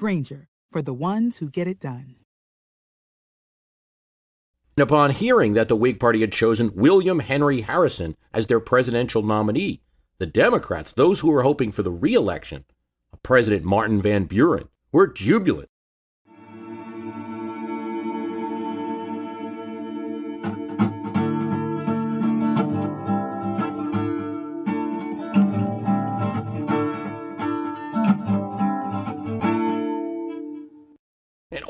Grainger, for the ones who get it done. Upon hearing that the Whig Party had chosen William Henry Harrison as their presidential nominee, the Democrats, those who were hoping for the re election of President Martin Van Buren, were jubilant.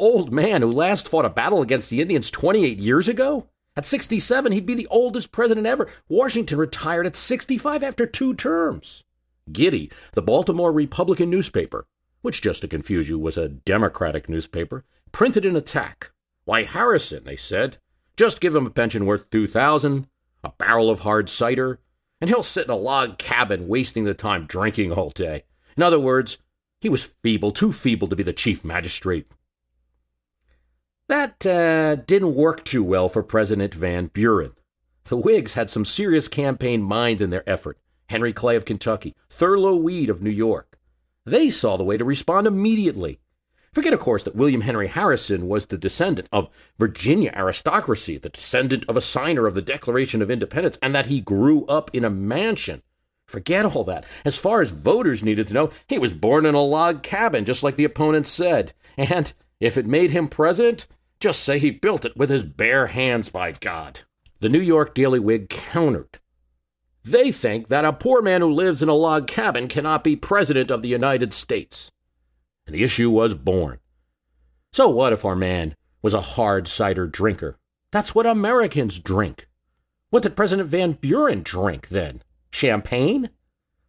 Old man who last fought a battle against the Indians 28 years ago? At 67, he'd be the oldest president ever. Washington retired at 65 after two terms. Giddy, the Baltimore Republican newspaper, which just to confuse you was a Democratic newspaper, printed an attack. Why, Harrison, they said, just give him a pension worth 2000, a barrel of hard cider, and he'll sit in a log cabin wasting the time drinking all day. In other words, he was feeble, too feeble to be the chief magistrate. That uh, didn't work too well for President Van Buren. The Whigs had some serious campaign minds in their effort. Henry Clay of Kentucky, Thurlow Weed of New York. They saw the way to respond immediately. Forget, of course, that William Henry Harrison was the descendant of Virginia aristocracy, the descendant of a signer of the Declaration of Independence, and that he grew up in a mansion. Forget all that. As far as voters needed to know, he was born in a log cabin, just like the opponents said. And if it made him president, just say he built it with his bare hands, by God. The New York Daily Whig countered. They think that a poor man who lives in a log cabin cannot be President of the United States. And the issue was born. So what if our man was a hard cider drinker? That's what Americans drink. What did President Van Buren drink then? Champagne?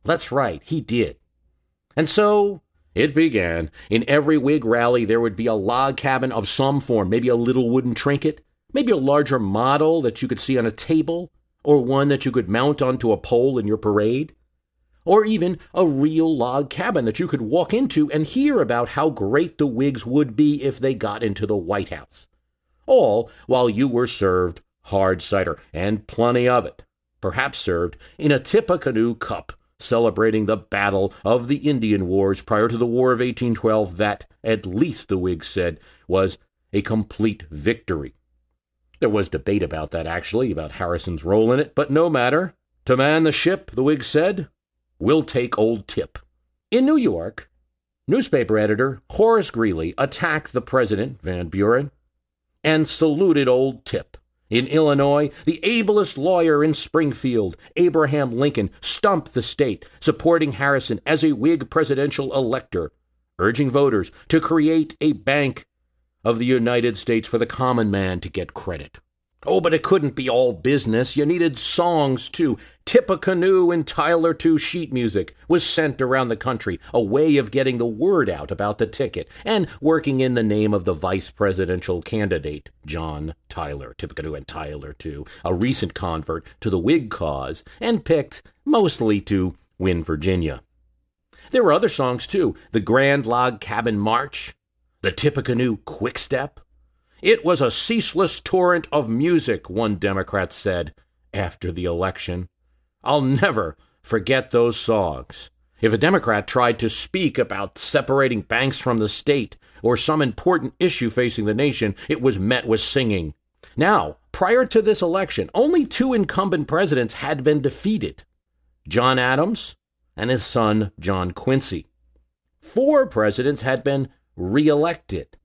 That's right, he did. And so it began. In every Whig rally, there would be a log cabin of some form, maybe a little wooden trinket, maybe a larger model that you could see on a table, or one that you could mount onto a pole in your parade, or even a real log cabin that you could walk into and hear about how great the Whigs would be if they got into the White House. All while you were served hard cider, and plenty of it, perhaps served in a Tippecanoe cup celebrating the battle of the Indian Wars prior to the War of 1812 that, at least the Whigs said, was a complete victory. There was debate about that, actually, about Harrison's role in it, but no matter. To man the ship, the Whigs said, we'll take old Tip. In New York, newspaper editor Horace Greeley attacked the president, Van Buren, and saluted old Tip. In Illinois, the ablest lawyer in Springfield, Abraham Lincoln, stumped the state, supporting Harrison as a Whig presidential elector, urging voters to create a bank of the United States for the common man to get credit. Oh, but it couldn't be all business. You needed songs too. Tippecanoe and Tyler Too sheet music was sent around the country, a way of getting the word out about the ticket and working in the name of the vice presidential candidate, John Tyler. Tippecanoe and Tyler Too, a recent convert to the Whig cause and picked mostly to win Virginia. There were other songs too the Grand Log Cabin March, the Tippecanoe Quick Step, it was a ceaseless torrent of music, one Democrat said after the election. I'll never forget those songs. If a Democrat tried to speak about separating banks from the state or some important issue facing the nation, it was met with singing. Now, prior to this election, only two incumbent presidents had been defeated John Adams and his son, John Quincy. Four presidents had been reelected,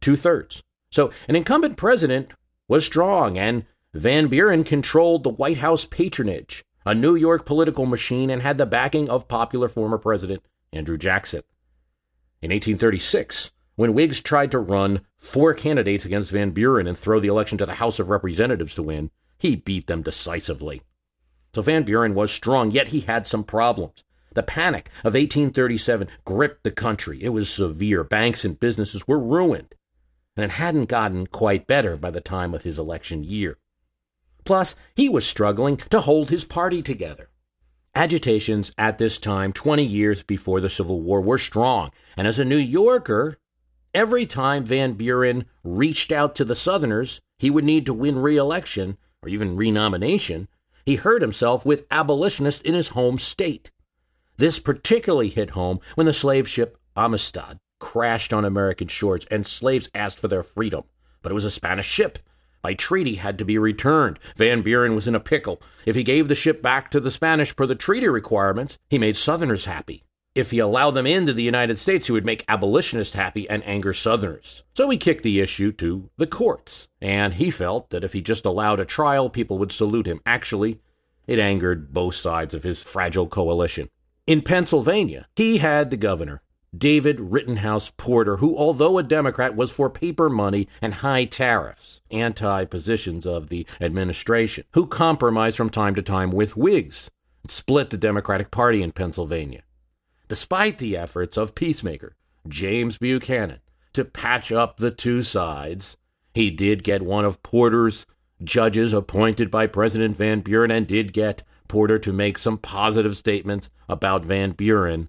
two thirds. So an incumbent president was strong, and Van Buren controlled the White House patronage, a New York political machine, and had the backing of popular former President Andrew Jackson. In 1836, when Whigs tried to run four candidates against Van Buren and throw the election to the House of Representatives to win, he beat them decisively. So Van Buren was strong, yet he had some problems. The panic of 1837 gripped the country. It was severe. Banks and businesses were ruined. And hadn't gotten quite better by the time of his election year. Plus, he was struggling to hold his party together. Agitations at this time, 20 years before the Civil War, were strong. And as a New Yorker, every time Van Buren reached out to the Southerners, he would need to win re election or even renomination he hurt himself with abolitionists in his home state. This particularly hit home when the slave ship Amistad crashed on American shores and slaves asked for their freedom. But it was a Spanish ship. By treaty, had to be returned. Van Buren was in a pickle. If he gave the ship back to the Spanish per the treaty requirements, he made Southerners happy. If he allowed them into the United States, he would make abolitionists happy and anger Southerners. So he kicked the issue to the courts, and he felt that if he just allowed a trial, people would salute him. Actually, it angered both sides of his fragile coalition. In Pennsylvania, he had the governor, David Rittenhouse Porter, who, although a Democrat, was for paper money and high tariffs, anti positions of the administration, who compromised from time to time with Whigs and split the Democratic Party in Pennsylvania despite the efforts of peacemaker James Buchanan to patch up the two sides. He did get one of Porter's judges appointed by President Van Buren and did get Porter to make some positive statements about Van Buren.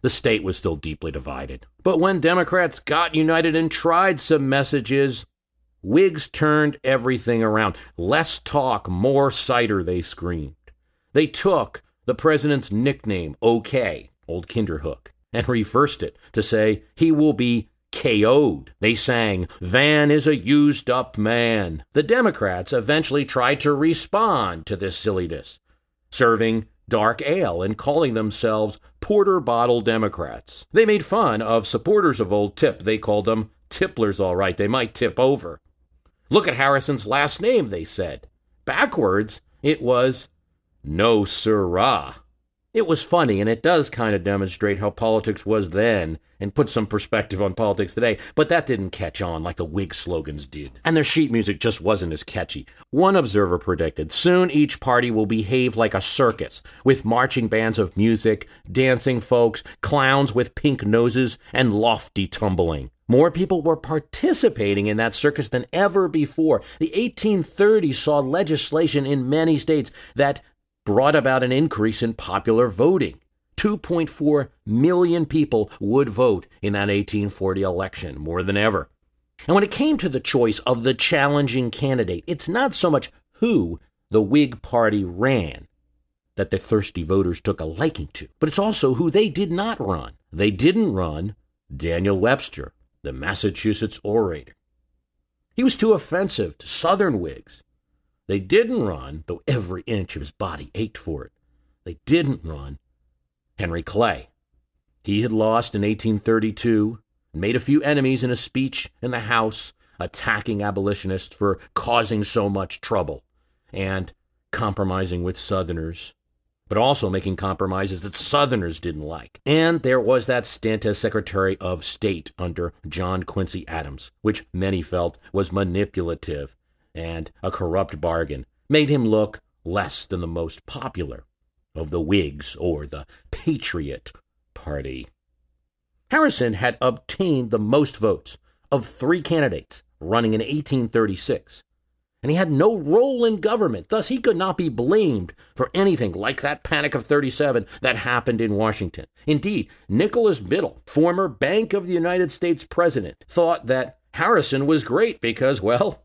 The state was still deeply divided. But when Democrats got united and tried some messages, Whigs turned everything around. Less talk, more cider, they screamed. They took the president's nickname, OK, Old Kinderhook, and reversed it to say he will be KO'd. They sang, Van is a used up man. The Democrats eventually tried to respond to this silliness, serving dark ale and calling themselves Porter Bottle Democrats. They made fun of supporters of Old Tip. They called them tipplers, all right. They might tip over. Look at Harrison's last name, they said. Backwards, it was No Sirrah. It was funny, and it does kind of demonstrate how politics was then and put some perspective on politics today, but that didn't catch on like the Whig slogans did. And their sheet music just wasn't as catchy. One observer predicted soon each party will behave like a circus, with marching bands of music, dancing folks, clowns with pink noses, and lofty tumbling. More people were participating in that circus than ever before. The 1830s saw legislation in many states that brought about an increase in popular voting. 2.4 million people would vote in that 1840 election, more than ever. And when it came to the choice of the challenging candidate, it's not so much who the Whig Party ran that the thirsty voters took a liking to, but it's also who they did not run. They didn't run Daniel Webster, the Massachusetts orator. He was too offensive to Southern Whigs. They didn't run, though every inch of his body ached for it. They didn't run Henry Clay. He had lost in 1832 and made a few enemies in a speech in the House attacking abolitionists for causing so much trouble and compromising with Southerners. but also making compromises that Southerners didn't like. And there was that stint as Secretary of State under John Quincy Adams, which many felt was manipulative and a corrupt bargain, made him look less than the most popular of the Whigs or the Patriot Party. Harrison had obtained the most votes of three candidates running in 1836 and he had no role in government. Thus, he could not be blamed for anything like that Panic of 37 that happened in Washington. Indeed, Nicholas Biddle, former Bank of the United States president, thought that Harrison was great because, well,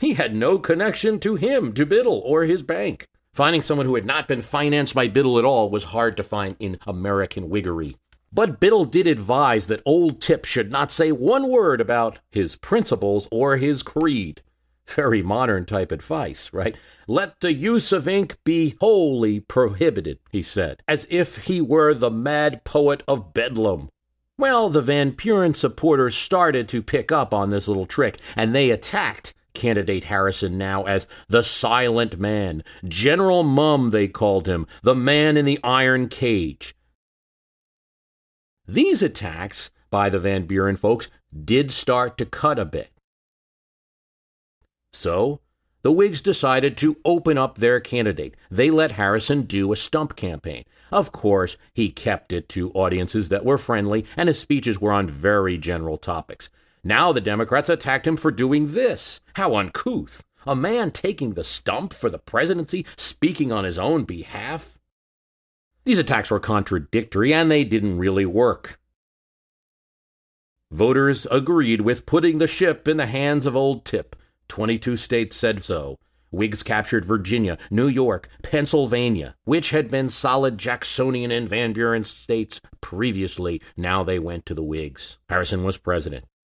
he had no connection to him, to Biddle, or his bank. Finding someone who had not been financed by Biddle at all was hard to find in American Whiggery. But Biddle did advise that old Tip should not say one word about his principles or his creed. Very modern type advice, right? Let the use of ink be wholly prohibited, he said, as if he were the mad poet of Bedlam. Well, the Van Buren supporters started to pick up on this little trick, and they attacked candidate Harrison now as the silent man. General Mum, they called him, the man in the iron cage. These attacks by the Van Buren folks did start to cut a bit. So, the Whigs decided to open up their candidate. They let Harrison do a stump campaign. Of course, he kept it to audiences that were friendly, and his speeches were on very general topics. Now the Democrats attacked him for doing this. How uncouth! A man taking the stump for the presidency, speaking on his own behalf. These attacks were contradictory, and they didn't really work. Voters agreed with putting the ship in the hands of Old Tip, 22 states said so. Whigs captured Virginia, New York, Pennsylvania, which had been solid Jacksonian and Van Buren states previously. Now they went to the Whigs. Harrison was president.